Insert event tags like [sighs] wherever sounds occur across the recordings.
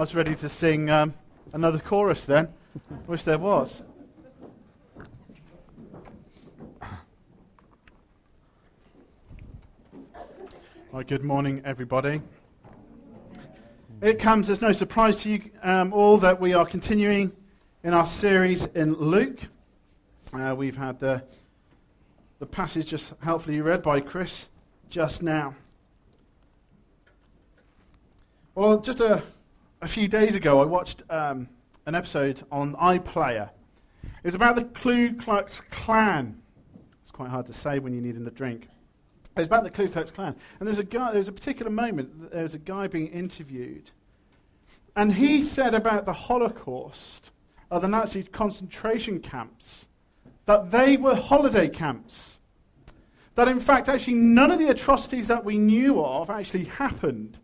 I was ready to sing um, another chorus then. Wish there was. Well, good morning, everybody. It comes as no surprise to you um, all that we are continuing in our series in Luke. Uh, we've had the, the passage just helpfully read by Chris just now. Well, just a, a few days ago, I watched um, an episode on iPlayer. It was about the Ku Klux Klan. It's quite hard to say when you're needing a drink. It was about the Ku Klux Klan. And there's a guy, there was a particular moment, there was a guy being interviewed. And he said about the Holocaust, or the Nazi concentration camps, that they were holiday camps. That in fact, actually, none of the atrocities that we knew of actually happened.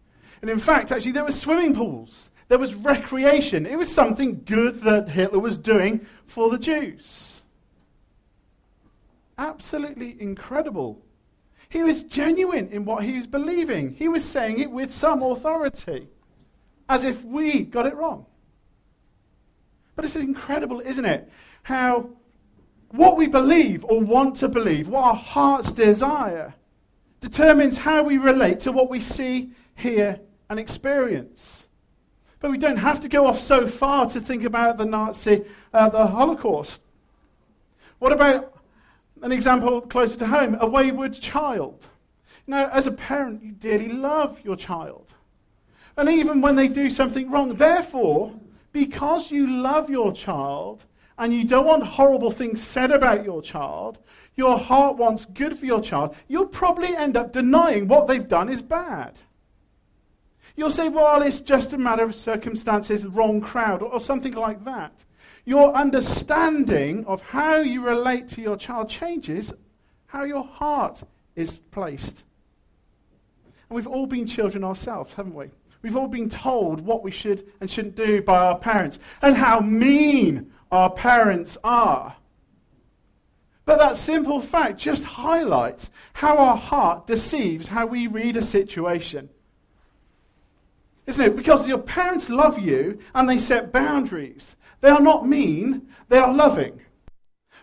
And in fact, actually, there were swimming pools. There was recreation. It was something good that Hitler was doing for the Jews. Absolutely incredible. He was genuine in what he was believing. He was saying it with some authority, as if we got it wrong. But it's incredible, isn't it? How what we believe or want to believe, what our hearts desire, determines how we relate to what we see, hear, and experience. But we don't have to go off so far to think about the Nazi, uh, the Holocaust. What about an example closer to home? A wayward child. Now, as a parent, you dearly love your child. And even when they do something wrong, therefore, because you love your child and you don't want horrible things said about your child, your heart wants good for your child, you'll probably end up denying what they've done is bad. You'll say, well, it's just a matter of circumstances, wrong crowd, or, or something like that. Your understanding of how you relate to your child changes how your heart is placed. And we've all been children ourselves, haven't we? We've all been told what we should and shouldn't do by our parents and how mean our parents are. But that simple fact just highlights how our heart deceives how we read a situation. Isn't it? Because your parents love you and they set boundaries. They are not mean, they are loving.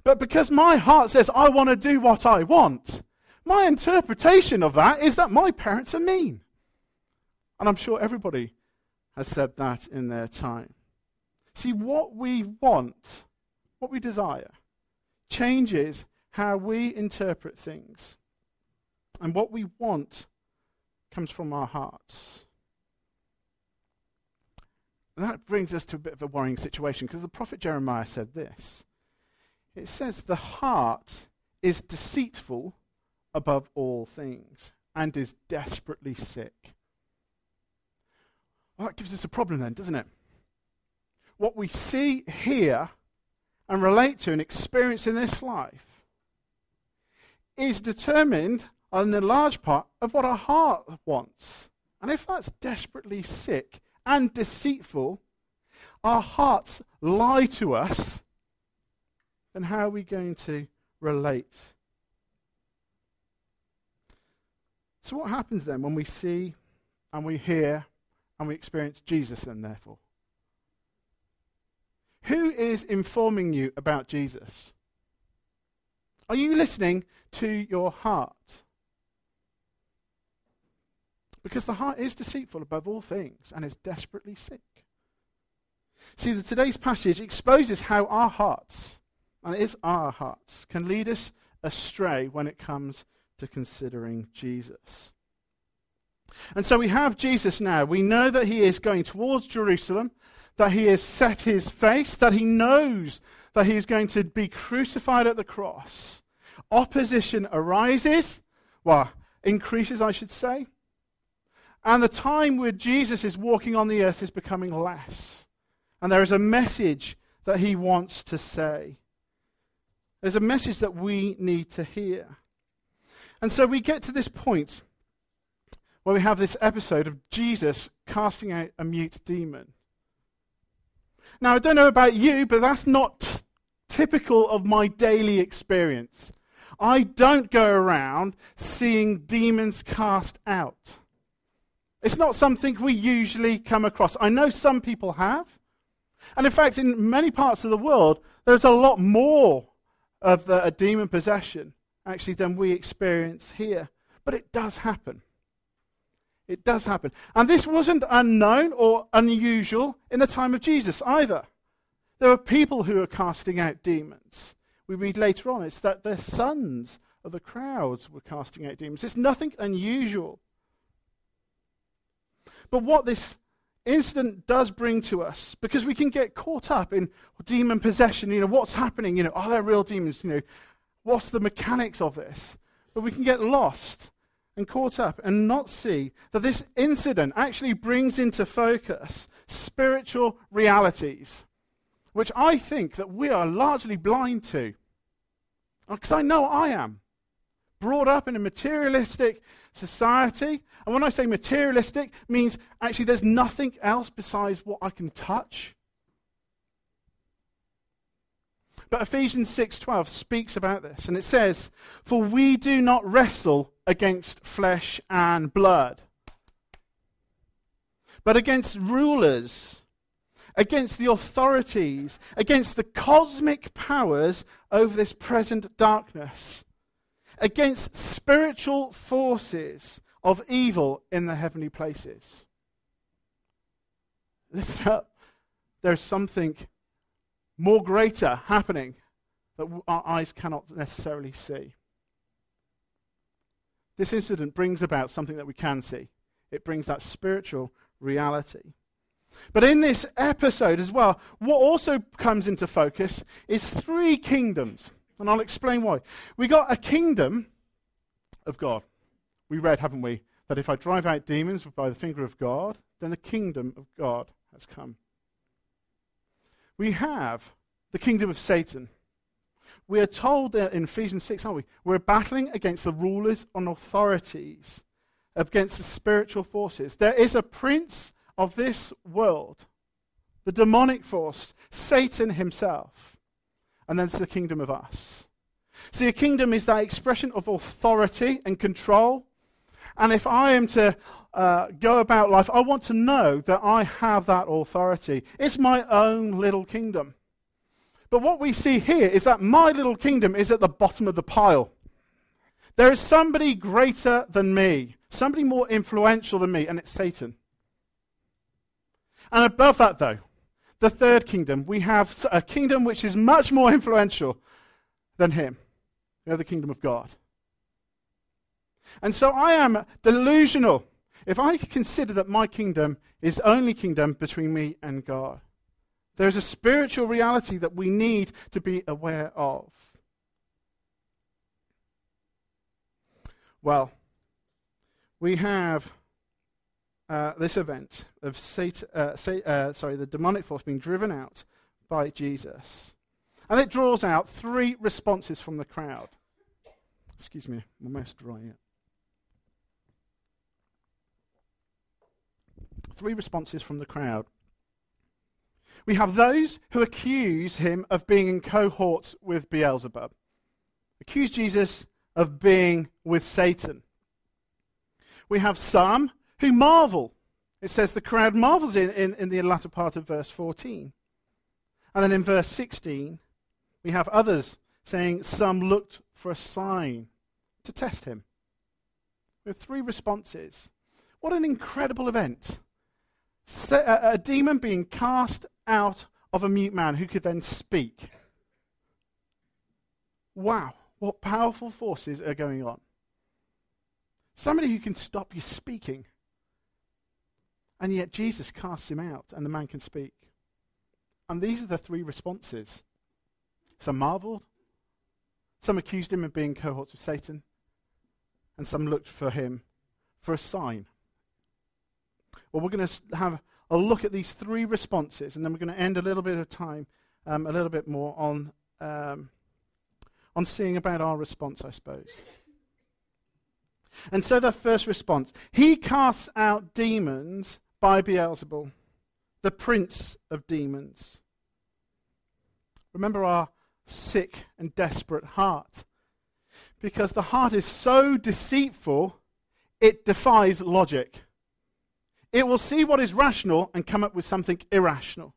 But because my heart says, I want to do what I want, my interpretation of that is that my parents are mean. And I'm sure everybody has said that in their time. See, what we want, what we desire, changes how we interpret things. And what we want comes from our hearts. That brings us to a bit of a worrying situation because the prophet Jeremiah said this. It says, The heart is deceitful above all things and is desperately sick. Well, that gives us a problem then, doesn't it? What we see, hear, and relate to and experience in this life is determined in a large part of what our heart wants. And if that's desperately sick, and deceitful, our hearts lie to us, then how are we going to relate? So, what happens then when we see and we hear and we experience Jesus, then, therefore? Who is informing you about Jesus? Are you listening to your heart? Because the heart is deceitful above all things and is desperately sick. See, the, today's passage exposes how our hearts, and it is our hearts, can lead us astray when it comes to considering Jesus. And so we have Jesus now. We know that he is going towards Jerusalem, that he has set his face, that he knows that he is going to be crucified at the cross. Opposition arises, well, increases, I should say. And the time where Jesus is walking on the earth is becoming less. And there is a message that he wants to say. There's a message that we need to hear. And so we get to this point where we have this episode of Jesus casting out a mute demon. Now, I don't know about you, but that's not t- typical of my daily experience. I don't go around seeing demons cast out. It's not something we usually come across. I know some people have. And in fact, in many parts of the world, there's a lot more of the, a demon possession actually than we experience here. But it does happen. It does happen. And this wasn't unknown or unusual in the time of Jesus either. There were people who were casting out demons. We read later on, it's that the sons of the crowds were casting out demons. It's nothing unusual. But what this incident does bring to us, because we can get caught up in demon possession, you know, what's happening, you know, are there real demons, you know, what's the mechanics of this? But we can get lost and caught up and not see that this incident actually brings into focus spiritual realities, which I think that we are largely blind to. Because I know I am. Brought up in a materialistic society. And when I say materialistic, means actually there's nothing else besides what I can touch. But Ephesians 6:12 speaks about this and it says, "For we do not wrestle against flesh and blood, but against rulers, against the authorities, against the cosmic powers over this present darkness, against spiritual forces of evil in the heavenly places." Listen up. There's something more greater happening that our eyes cannot necessarily see. This incident brings about something that we can see. It brings that spiritual reality. But in this episode as well, what also comes into focus is three kingdoms. And I'll explain why. We got a kingdom of God. We read, haven't we, that if I drive out demons by the finger of God, then the kingdom of God has come we have the kingdom of Satan. We are told in Ephesians 6, aren't we? We're battling against the rulers and authorities, against the spiritual forces. There is a prince of this world, the demonic force, Satan himself. And then there's the kingdom of us. See, a kingdom is that expression of authority and control. And if I am to uh, go about life, I want to know that I have that authority. It's my own little kingdom. But what we see here is that my little kingdom is at the bottom of the pile. There is somebody greater than me, somebody more influential than me, and it's Satan. And above that, though, the third kingdom, we have a kingdom which is much more influential than him. We have the kingdom of God. And so I am delusional if I consider that my kingdom is only kingdom between me and God, there's a spiritual reality that we need to be aware of. Well, we have uh, this event of Satan, uh, uh, sorry, the demonic force being driven out by Jesus. And it draws out three responses from the crowd. Excuse me, I'm almost dry yet. three responses from the crowd. We have those who accuse him of being in cohorts with Beelzebub, accuse Jesus of being with Satan. We have some who marvel. It says the crowd marvels in, in, in the latter part of verse 14. And then in verse 16, we have others saying some looked for a sign to test him. We have three responses. What an incredible event! a demon being cast out of a mute man who could then speak. Wow, what powerful forces are going on. Somebody who can stop you speaking. And yet Jesus casts him out and the man can speak. And these are the three responses. Some marveled, some accused him of being cohorts of Satan, and some looked for him for a sign. Well, we're going to have a look at these three responses, and then we're going to end a little bit of time, um, a little bit more on, um, on seeing about our response, I suppose. And so the first response He casts out demons by Beelzebul, the prince of demons. Remember our sick and desperate heart. Because the heart is so deceitful, it defies logic. It will see what is rational and come up with something irrational.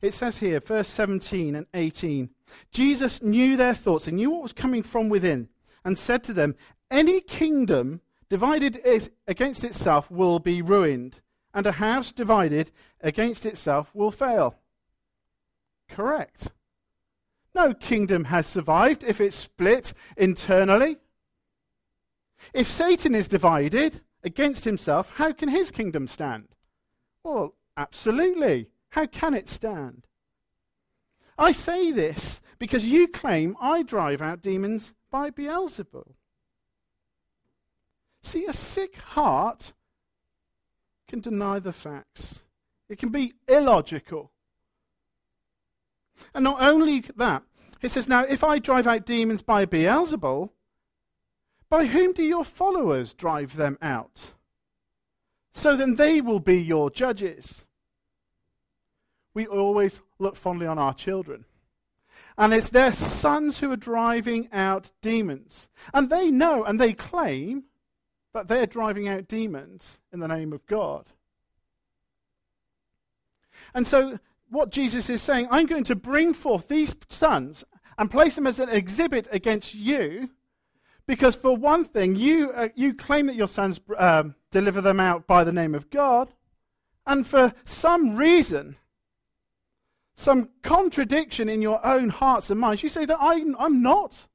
It says here, verse 17 and 18 Jesus knew their thoughts and knew what was coming from within, and said to them, Any kingdom divided against itself will be ruined, and a house divided against itself will fail. Correct. No kingdom has survived if it's split internally. If Satan is divided against himself, how can his kingdom stand? Well, absolutely. How can it stand? I say this because you claim I drive out demons by Beelzebul. See, a sick heart can deny the facts, it can be illogical. And not only that, it says, Now, if I drive out demons by Beelzebul, by whom do your followers drive them out? So then they will be your judges we always look fondly on our children. And it's their sons who are driving out demons. And they know and they claim that they're driving out demons in the name of God. And so, what Jesus is saying, I'm going to bring forth these sons and place them as an exhibit against you, because for one thing, you, uh, you claim that your sons um, deliver them out by the name of God, and for some reason, some contradiction in your own hearts and minds. You say that I'm, I'm not.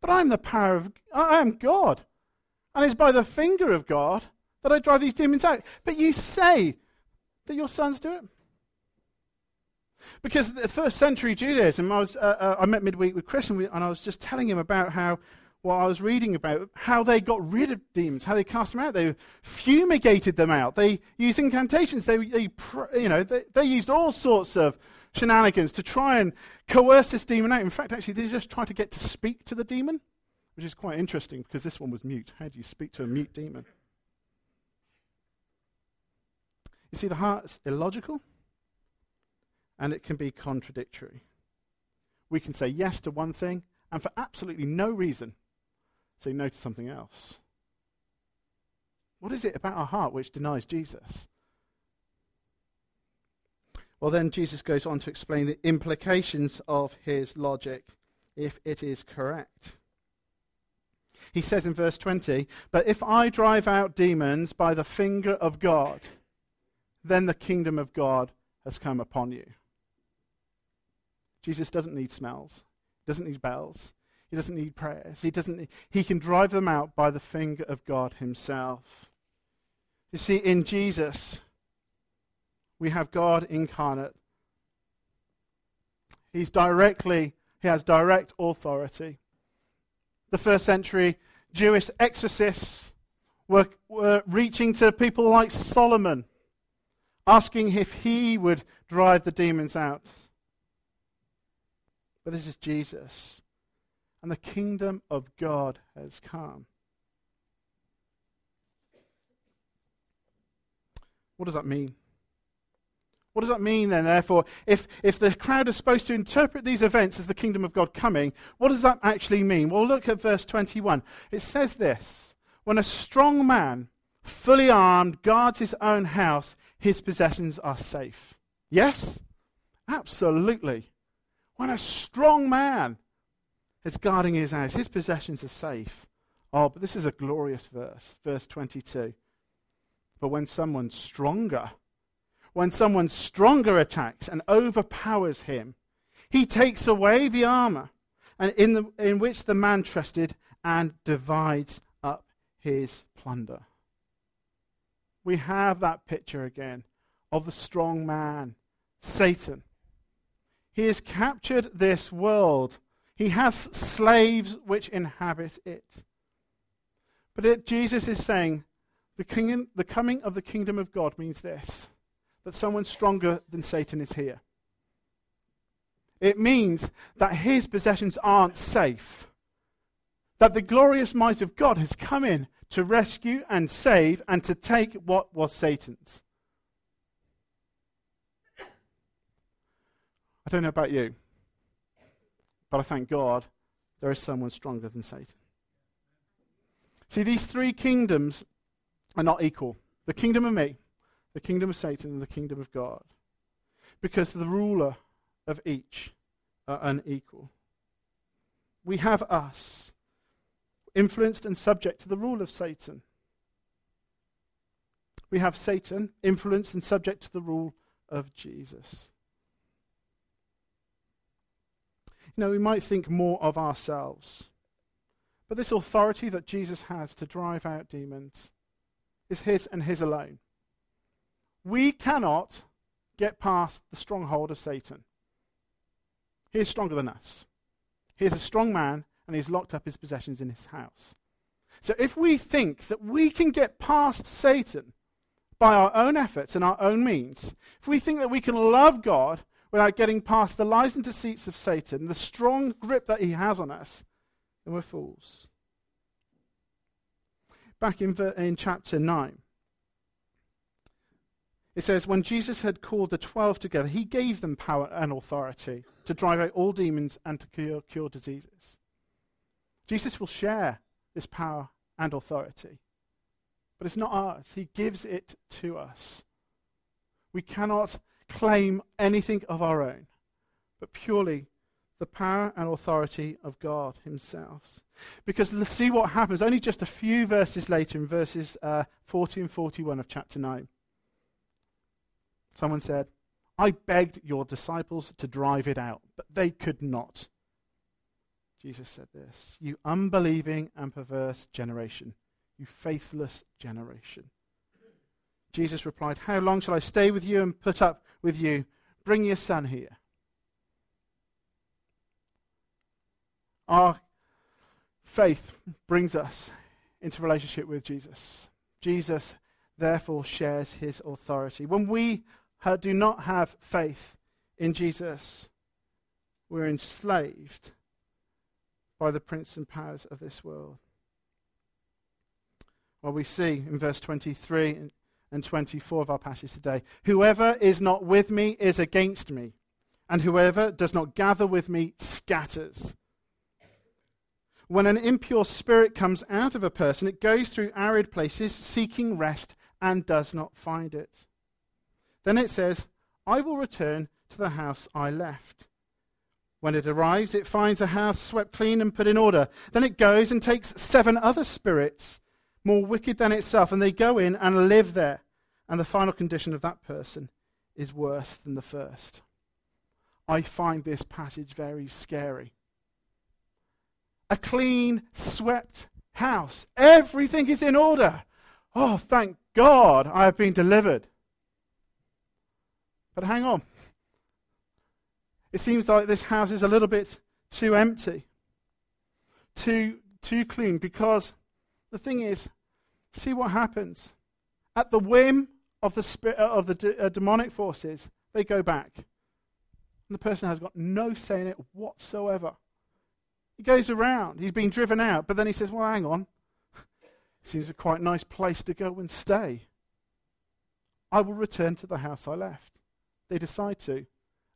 But I'm the power of, I am God. And it's by the finger of God that I drive these demons out. But you say that your sons do it. Because the first century Judaism, I, was, uh, uh, I met midweek with Chris and, we, and I was just telling him about how what I was reading about how they got rid of demons, how they cast them out. They fumigated them out. They used incantations. They, they you know, they, they used all sorts of shenanigans to try and coerce this demon out. In fact, actually, they just tried to get to speak to the demon, which is quite interesting because this one was mute. How do you speak to a mute demon? You see, the heart's illogical and it can be contradictory. We can say yes to one thing and for absolutely no reason say no to something else? What is it about our heart which denies Jesus? Well, then Jesus goes on to explain the implications of his logic if it is correct. He says in verse 20, But if I drive out demons by the finger of God, then the kingdom of God has come upon you. Jesus doesn't need smells, doesn't need bells, he doesn't need prayers. He, doesn't, he can drive them out by the finger of God Himself. You see, in Jesus, we have God incarnate. He's directly, He has direct authority. The first century Jewish exorcists were, were reaching to people like Solomon, asking if he would drive the demons out. But this is Jesus and the kingdom of God has come. What does that mean? What does that mean then, therefore? If, if the crowd is supposed to interpret these events as the kingdom of God coming, what does that actually mean? Well, look at verse 21. It says this When a strong man, fully armed, guards his own house, his possessions are safe. Yes? Absolutely. When a strong man is guarding his house. His possessions are safe. Oh, but this is a glorious verse, verse 22. But when someone stronger, when someone stronger attacks and overpowers him, he takes away the armor and in, the, in which the man trusted and divides up his plunder. We have that picture again of the strong man, Satan. He has captured this world he has slaves which inhabit it. But it, Jesus is saying the, the coming of the kingdom of God means this that someone stronger than Satan is here. It means that his possessions aren't safe. That the glorious might of God has come in to rescue and save and to take what was Satan's. I don't know about you. But I thank God there is someone stronger than Satan. See, these three kingdoms are not equal. The kingdom of me, the kingdom of Satan, and the kingdom of God. Because the ruler of each are unequal. We have us, influenced and subject to the rule of Satan. We have Satan, influenced and subject to the rule of Jesus. Know, we might think more of ourselves. But this authority that Jesus has to drive out demons is his and his alone. We cannot get past the stronghold of Satan. He is stronger than us. He is a strong man and he's locked up his possessions in his house. So if we think that we can get past Satan by our own efforts and our own means, if we think that we can love God without getting past the lies and deceits of Satan, the strong grip that he has on us, then we're fools. Back in, in chapter 9, it says, When Jesus had called the twelve together, he gave them power and authority to drive out all demons and to cure, cure diseases. Jesus will share this power and authority. But it's not ours, he gives it to us. We cannot claim anything of our own, but purely the power and authority of God Himself. Because let's see what happens only just a few verses later in verses uh, 40 and 41 of chapter 9. Someone said, I begged your disciples to drive it out, but they could not. Jesus said this You unbelieving and perverse generation, you faithless generation. Jesus replied, How long shall I stay with you and put up with you? Bring your son here. Our faith brings us into relationship with Jesus. Jesus, therefore, shares his authority. When we do not have faith in Jesus, we're enslaved by the prince and powers of this world. Well, we see in verse 23 and 24 of our passage today Whoever is not with me is against me, and whoever does not gather with me scatters. When an impure spirit comes out of a person, it goes through arid places seeking rest and does not find it. Then it says, I will return to the house I left. When it arrives, it finds a house swept clean and put in order. Then it goes and takes seven other spirits, more wicked than itself, and they go in and live there. And the final condition of that person is worse than the first. I find this passage very scary. A clean, swept house. Everything is in order. Oh, thank God I have been delivered. But hang on. It seems like this house is a little bit too empty, too, too clean, because the thing is, see what happens. At the whim of the, spirit, uh, of the de- uh, demonic forces, they go back. And the person has got no say in it whatsoever. He goes around, he's been driven out, but then he says, Well, hang on. [laughs] Seems a quite nice place to go and stay. I will return to the house I left. They decide to,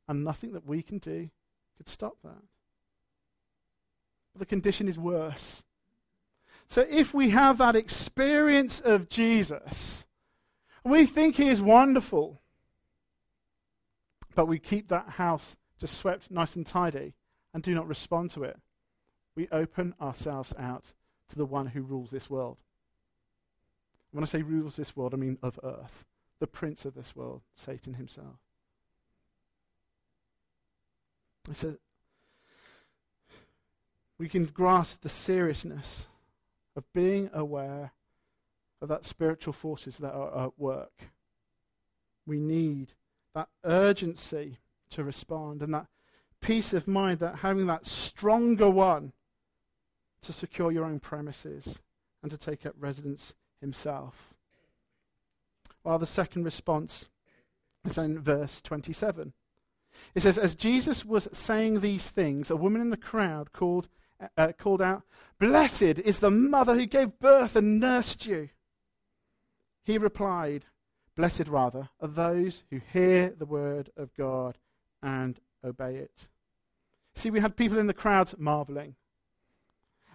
and nothing that we can do could stop that. But the condition is worse. So if we have that experience of Jesus, we think he is wonderful, but we keep that house just swept nice and tidy and do not respond to it, we open ourselves out to the one who rules this world. When I say rules this world, I mean of earth, the prince of this world, Satan himself. So we can grasp the seriousness of being aware of that spiritual forces that are at work. We need that urgency to respond and that peace of mind that having that stronger one to secure your own premises and to take up residence himself. While the second response is in verse 27. It says, As Jesus was saying these things, a woman in the crowd called, uh, called out, Blessed is the mother who gave birth and nursed you. He replied, Blessed rather are those who hear the word of God and obey it. See, we had people in the crowd marveling.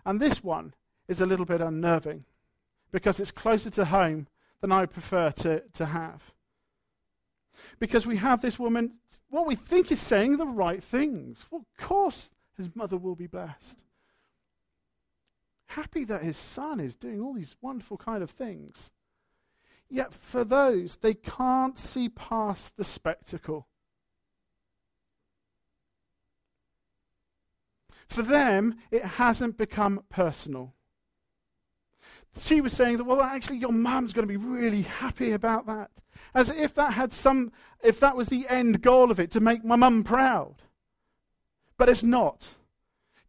And this one is a little bit unnerving because it's closer to home than I prefer to, to have. Because we have this woman, what we think is saying the right things. Well, of course, his mother will be blessed. Happy that his son is doing all these wonderful kind of things. Yet for those, they can't see past the spectacle. For them, it hasn't become personal. She was saying that, well, actually, your mum's going to be really happy about that. As if that had some, if that was the end goal of it, to make my mum proud. But it's not.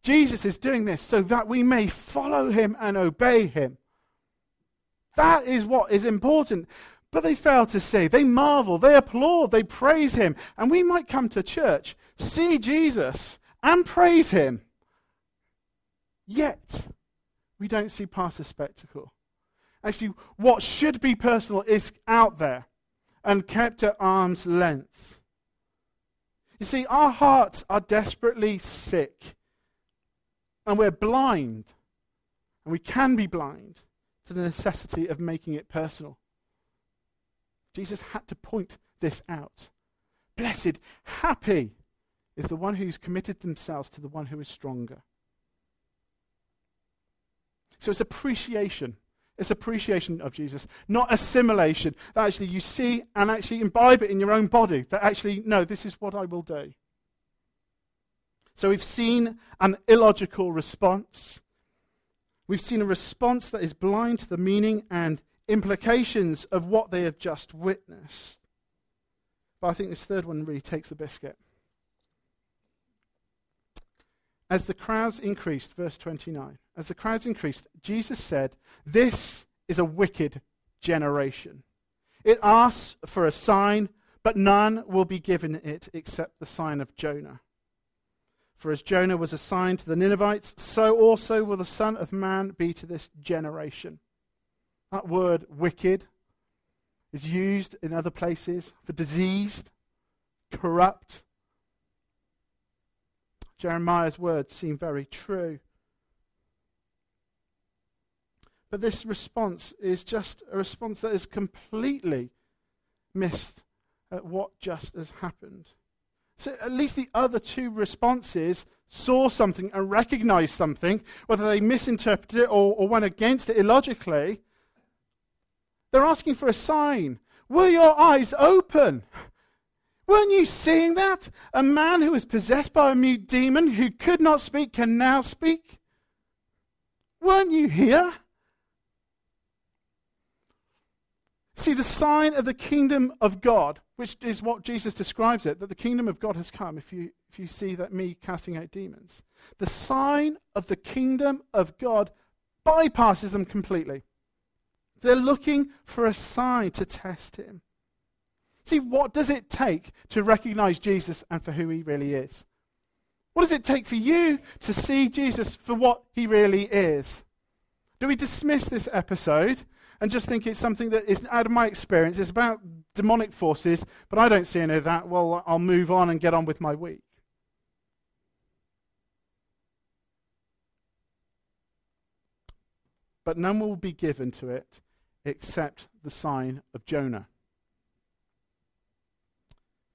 Jesus is doing this so that we may follow him and obey him. That is what is important. But they fail to see. They marvel, they applaud, they praise him. And we might come to church, see Jesus, and praise him. Yet, we don't see past the spectacle. Actually, what should be personal is out there and kept at arm's length. You see, our hearts are desperately sick, and we're blind, and we can be blind to the necessity of making it personal. Jesus had to point this out. Blessed, happy is the one who's committed themselves to the one who is stronger. So it's appreciation. It's appreciation of Jesus, not assimilation. That actually you see and actually imbibe it in your own body. That actually, no, this is what I will do. So we've seen an illogical response. We've seen a response that is blind to the meaning and implications of what they have just witnessed. But I think this third one really takes the biscuit. As the crowds increased, verse 29, as the crowds increased, Jesus said, This is a wicked generation. It asks for a sign, but none will be given it except the sign of Jonah. For as Jonah was assigned to the Ninevites, so also will the Son of Man be to this generation. That word wicked is used in other places for diseased, corrupt. Jeremiah's words seem very true. But this response is just a response that is completely missed at what just has happened. So at least the other two responses saw something and recognized something, whether they misinterpreted it or, or went against it illogically. They're asking for a sign. Were your eyes open? Weren't you seeing that? A man who was possessed by a mute demon who could not speak can now speak. Weren't you here? See, the sign of the kingdom of God, which is what Jesus describes it, that the kingdom of God has come, if you, if you see that me casting out demons. The sign of the kingdom of God bypasses them completely. They're looking for a sign to test him. See, what does it take to recognize Jesus and for who he really is? What does it take for you to see Jesus for what he really is? Do we dismiss this episode and just think it's something that is out of my experience. It's about demonic forces, but I don't see any of that. Well, I'll move on and get on with my week. But none will be given to it except the sign of Jonah.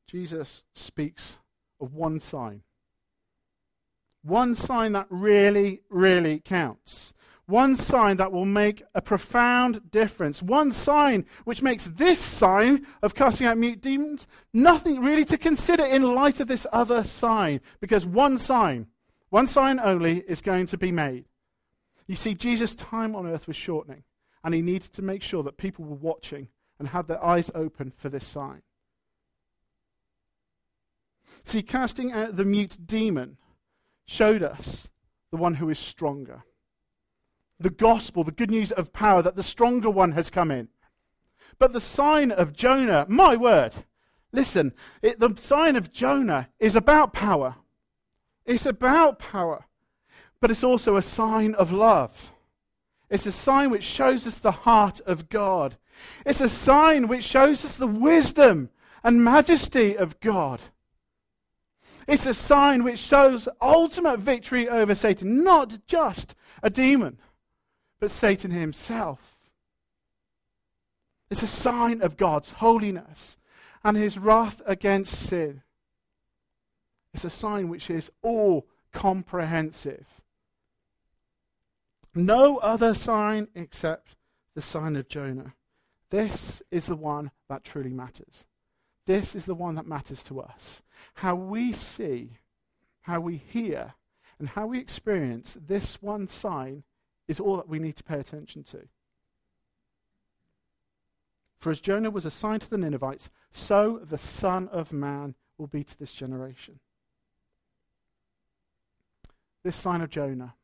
Jesus speaks of one sign. One sign that really, really counts. One sign that will make a profound difference. One sign which makes this sign of casting out mute demons nothing really to consider in light of this other sign. Because one sign, one sign only, is going to be made. You see, Jesus' time on earth was shortening, and he needed to make sure that people were watching and had their eyes open for this sign. See, casting out the mute demon showed us the one who is stronger the gospel, the good news of power, that the stronger one has come in. But the sign of Jonah, my word, listen, it, the sign of Jonah is about power. It's about power, but it's also a sign of love. It's a sign which shows us the heart of God. It's a sign which shows us the wisdom and majesty of God. It's a sign which shows ultimate victory over Satan, not just a demon but Satan himself. It's a sign of God's holiness and his wrath against sin. It's a sign which is all comprehensive. No other sign except the sign of Jonah. This is the one that truly matters. This is the one that matters to us. How we see, how we hear, and how we experience this one sign is all that we need to pay attention to. For as Jonah was a sign to the Ninevites, so the Son of Man will be to this generation. This sign of Jonah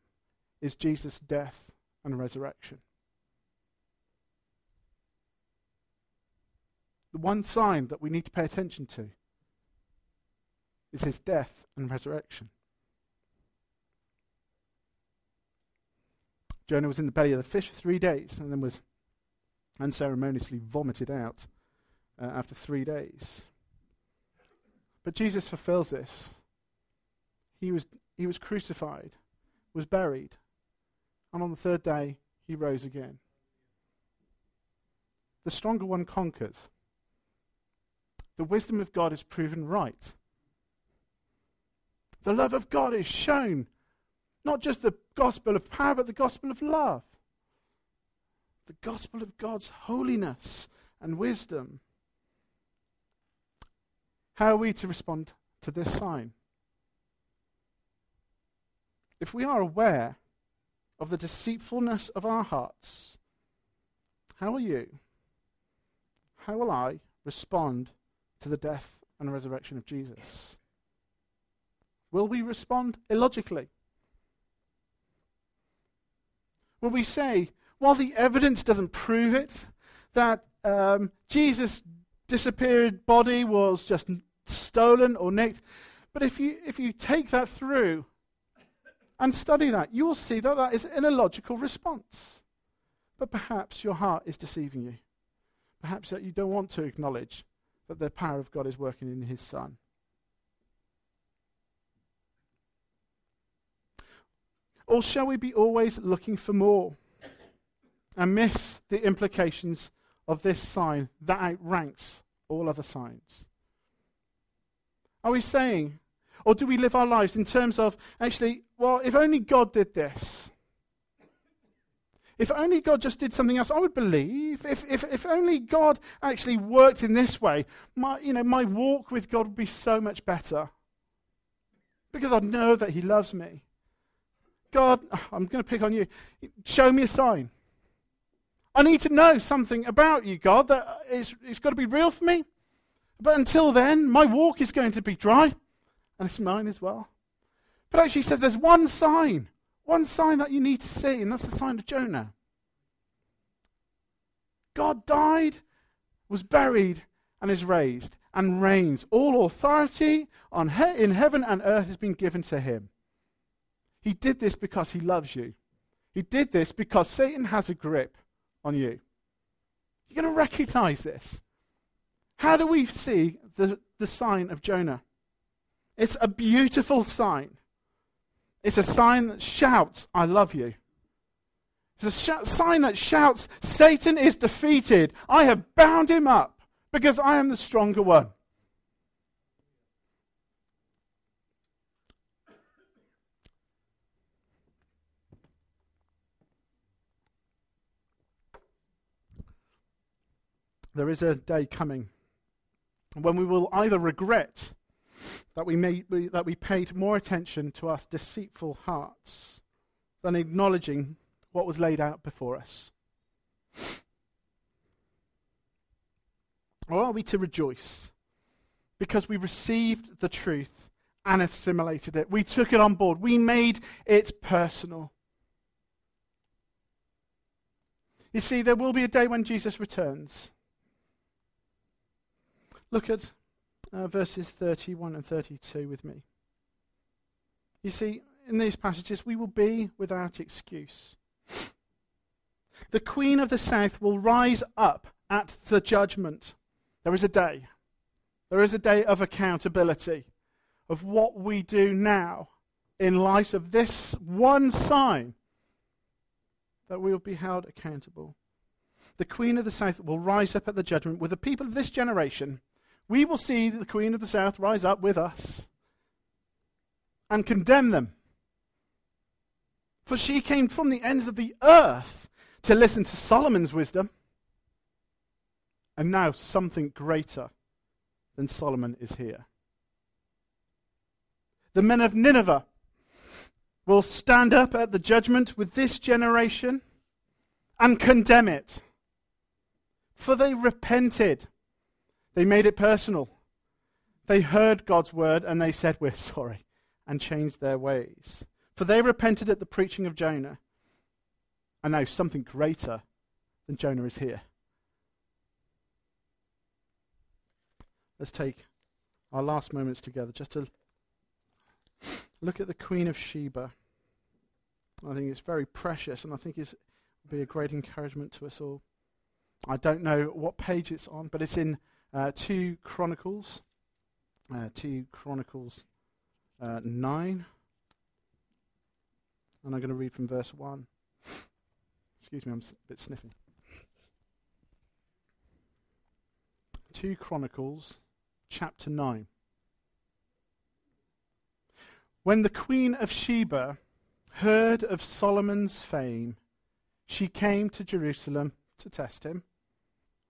is Jesus' death and resurrection. The one sign that we need to pay attention to is his death and resurrection. Jonah was in the belly of the fish for three days and then was unceremoniously vomited out uh, after three days. But Jesus fulfills this. He was, he was crucified, was buried, and on the third day he rose again. The stronger one conquers. The wisdom of God is proven right. The love of God is shown. Not just the gospel of power, but the gospel of love. The gospel of God's holiness and wisdom. How are we to respond to this sign? If we are aware of the deceitfulness of our hearts, how are you, how will I respond to the death and resurrection of Jesus? Will we respond illogically? Will we say, while the evidence doesn't prove it, that um, Jesus' disappeared body was just stolen or nicked, but if you, if you take that through and study that, you will see that that is an illogical response. But perhaps your heart is deceiving you. Perhaps that you don't want to acknowledge that the power of God is working in his Son. Or shall we be always looking for more and miss the implications of this sign that outranks all other signs? Are we saying or do we live our lives in terms of, actually, well, if only God did this? If only God just did something else, I would believe. If, if, if only God actually worked in this way, my, you know, my walk with God would be so much better. Because I'd know that He loves me. God, [sighs] I'm going to pick on you. Show me a sign. I need to know something about you, God, that it's, it's got to be real for me. But until then, my walk is going to be dry and it's mine as well. But actually, he says there's one sign, one sign that you need to see, and that's the sign of Jonah. God died, was buried, and is raised, and reigns. All authority on he- in heaven and earth has been given to him. He did this because he loves you. He did this because Satan has a grip on you. You're going to recognize this. How do we see the, the sign of Jonah? It's a beautiful sign. It's a sign that shouts, I love you. It's a sh- sign that shouts, Satan is defeated. I have bound him up because I am the stronger one. There is a day coming when we will either regret that we, made, that we paid more attention to our deceitful hearts than acknowledging what was laid out before us? Or are we to rejoice because we received the truth and assimilated it? We took it on board, we made it personal. You see, there will be a day when Jesus returns. Look at uh, verses 31 and 32 with me. You see, in these passages, we will be without excuse. The Queen of the South will rise up at the judgment. There is a day. There is a day of accountability of what we do now in light of this one sign that we will be held accountable. the queen of the south will rise up at the judgment with the people of this generation. We will see the queen of the south rise up with us and condemn them. For she came from the ends of the earth to listen to Solomon's wisdom. And now something greater than Solomon is here. The men of Nineveh will stand up at the judgment with this generation and condemn it. For they repented. They made it personal. They heard God's word and they said, We're sorry, and changed their ways. For they repented at the preaching of Jonah. And now something greater than Jonah is here. Let's take our last moments together just to look at the Queen of Sheba. I think it's very precious, and I think it will be a great encouragement to us all. I don't know what page it's on, but it's in uh, 2 Chronicles, uh, 2 Chronicles uh, 9. And I'm going to read from verse 1. Excuse me, I'm a bit sniffing. 2 Chronicles chapter 9. When the queen of Sheba heard of Solomon's fame, she came to Jerusalem to test him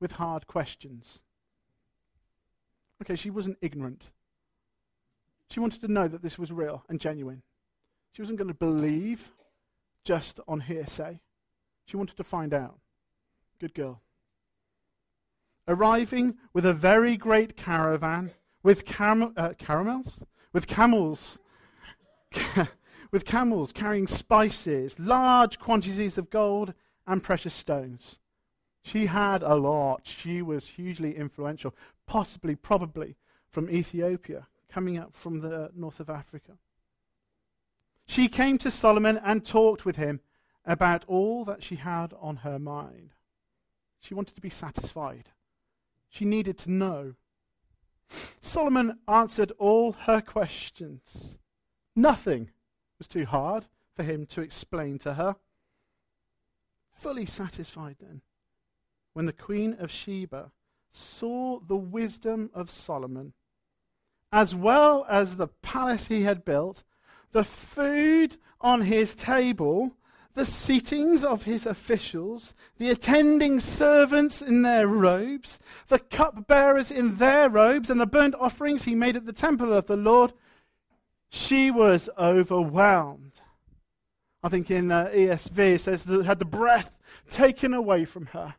with hard questions. Okay, she wasn't ignorant. She wanted to know that this was real and genuine. She wasn't going to believe just on hearsay. She wanted to find out. Good girl arriving with a very great caravan with cam- uh, caramels, with camels, [laughs] with camels carrying spices, large quantities of gold and precious stones. She had a lot. She was hugely influential, possibly, probably from Ethiopia, coming up from the north of Africa. She came to Solomon and talked with him about all that she had on her mind. She wanted to be satisfied. She needed to know. Solomon answered all her questions. Nothing was too hard for him to explain to her. Fully satisfied then, when the queen of Sheba saw the wisdom of Solomon, as well as the palace he had built, the food on his table, the seatings of his officials, the attending servants in their robes, the cupbearers in their robes, and the burnt offerings he made at the temple of the Lord, she was overwhelmed. I think in uh, ESV it says that had the breath taken away from her.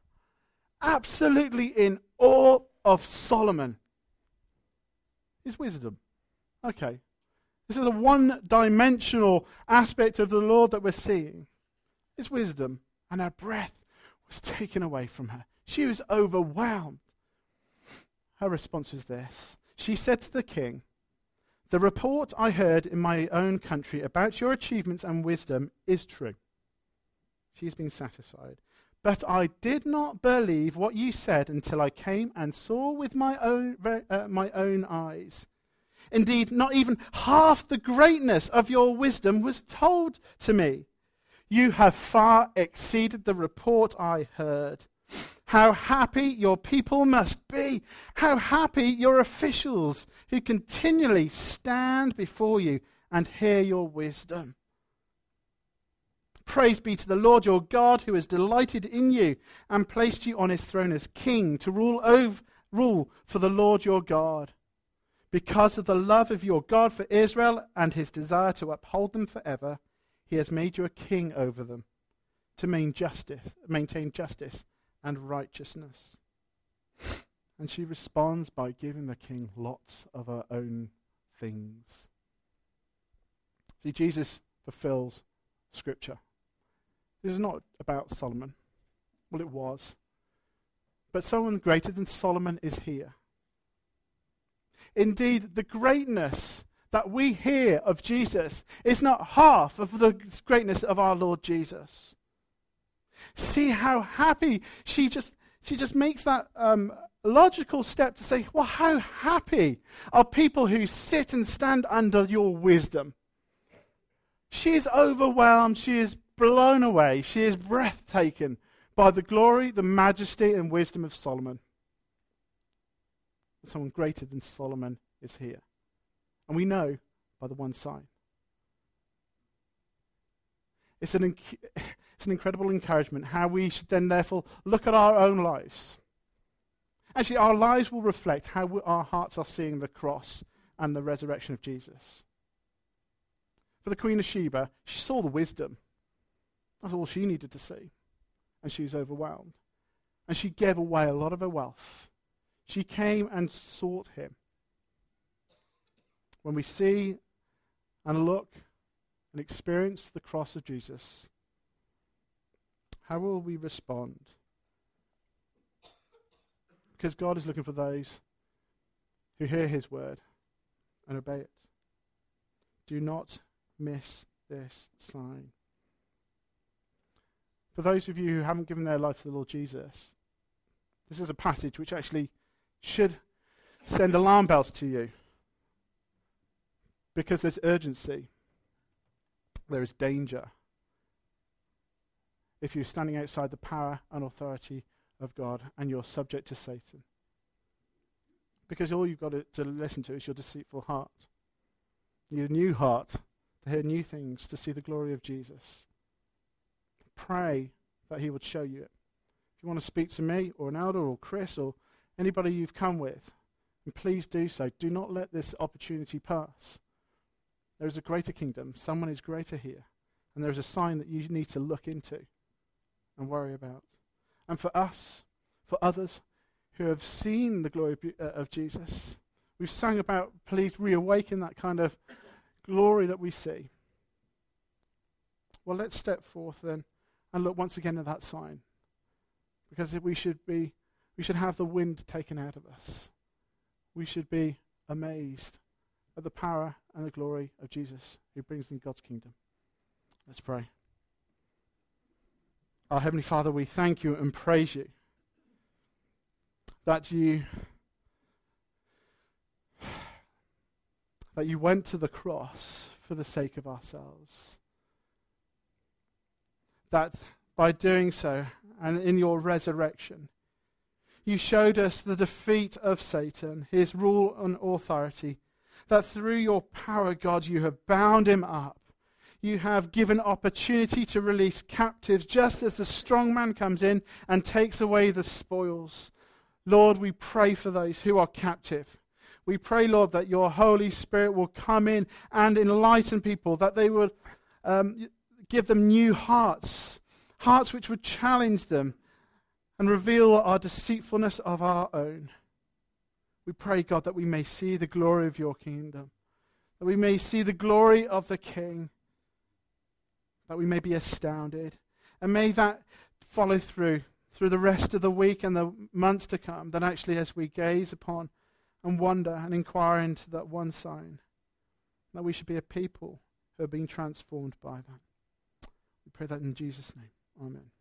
Absolutely in awe of Solomon. His wisdom. Okay. This is a one dimensional aspect of the Lord that we're seeing his wisdom, and her breath was taken away from her. She was overwhelmed. Her response was this She said to the king, The report I heard in my own country about your achievements and wisdom is true. She's been satisfied. But I did not believe what you said until I came and saw with my own, uh, my own eyes. Indeed, not even half the greatness of your wisdom was told to me. You have far exceeded the report I heard. How happy your people must be. How happy your officials who continually stand before you and hear your wisdom. Praise be to the Lord your God who has delighted in you and placed you on his throne as king to rule over rule for the Lord your God. Because of the love of your God for Israel and his desire to uphold them forever, he has made you a king over them to maintain justice, maintain justice and righteousness. And she responds by giving the king lots of her own things. See, Jesus fulfills Scripture. This is not about Solomon. Well, it was. But someone greater than Solomon is here. Indeed, the greatness that we hear of Jesus is not half of the greatness of our Lord Jesus. See how happy she just she just makes that um, logical step to say, well, how happy are people who sit and stand under your wisdom? She is overwhelmed. She is blown away. She is breathtaken by the glory, the majesty, and wisdom of Solomon. Someone greater than Solomon is here. And we know by the one sign. It's an, inc- [laughs] it's an incredible encouragement how we should then, therefore, look at our own lives. Actually, our lives will reflect how we, our hearts are seeing the cross and the resurrection of Jesus. For the Queen of Sheba, she saw the wisdom. That's all she needed to see. And she was overwhelmed. And she gave away a lot of her wealth. She came and sought him. When we see and look and experience the cross of Jesus, how will we respond? Because God is looking for those who hear his word and obey it. Do not miss this sign. For those of you who haven't given their life to the Lord Jesus, this is a passage which actually should send alarm bells to you because there's urgency, there is danger. If you're standing outside the power and authority of God and you're subject to Satan. Because all you've got to, to listen to is your deceitful heart, your new heart to hear new things, to see the glory of Jesus. Pray that He would show you it. If you want to speak to me or an elder or Chris or anybody you've come with, and please do so. Do not let this opportunity pass. There is a greater kingdom. Someone is greater here. And there is a sign that you need to look into and worry about. And for us, for others who have seen the glory of uh, Jesus, we've sung about, please reawaken that kind of glory that we see. Well, let's step forth then and look once again at that sign. Because we should be we should have the wind taken out of us. We should be amazed at the power and the glory of Jesus who brings in God's kingdom. Let's pray. Our Heavenly Father, we thank you and praise you that you that you went to the cross for the sake of ourselves. That by doing so, and in your resurrection, you showed us the defeat of Satan, his rule and authority, that through your power, God, you have bound him up. You have given opportunity to release captives just as the strong man comes in and takes away the spoils. Lord, we pray for those who are captive. We pray, Lord, that your Holy Spirit will come in and enlighten people, that they will um, give them new hearts, hearts which would challenge them and reveal our deceitfulness of our own. We pray, God, that we may see the glory of your kingdom, that we may see the glory of the King, that we may be astounded. And may that follow through, through the rest of the week and the months to come, that actually as we gaze upon and wonder and inquire into that one sign, that we should be a people who are being transformed by that. Pray that in Jesus' name. Amen.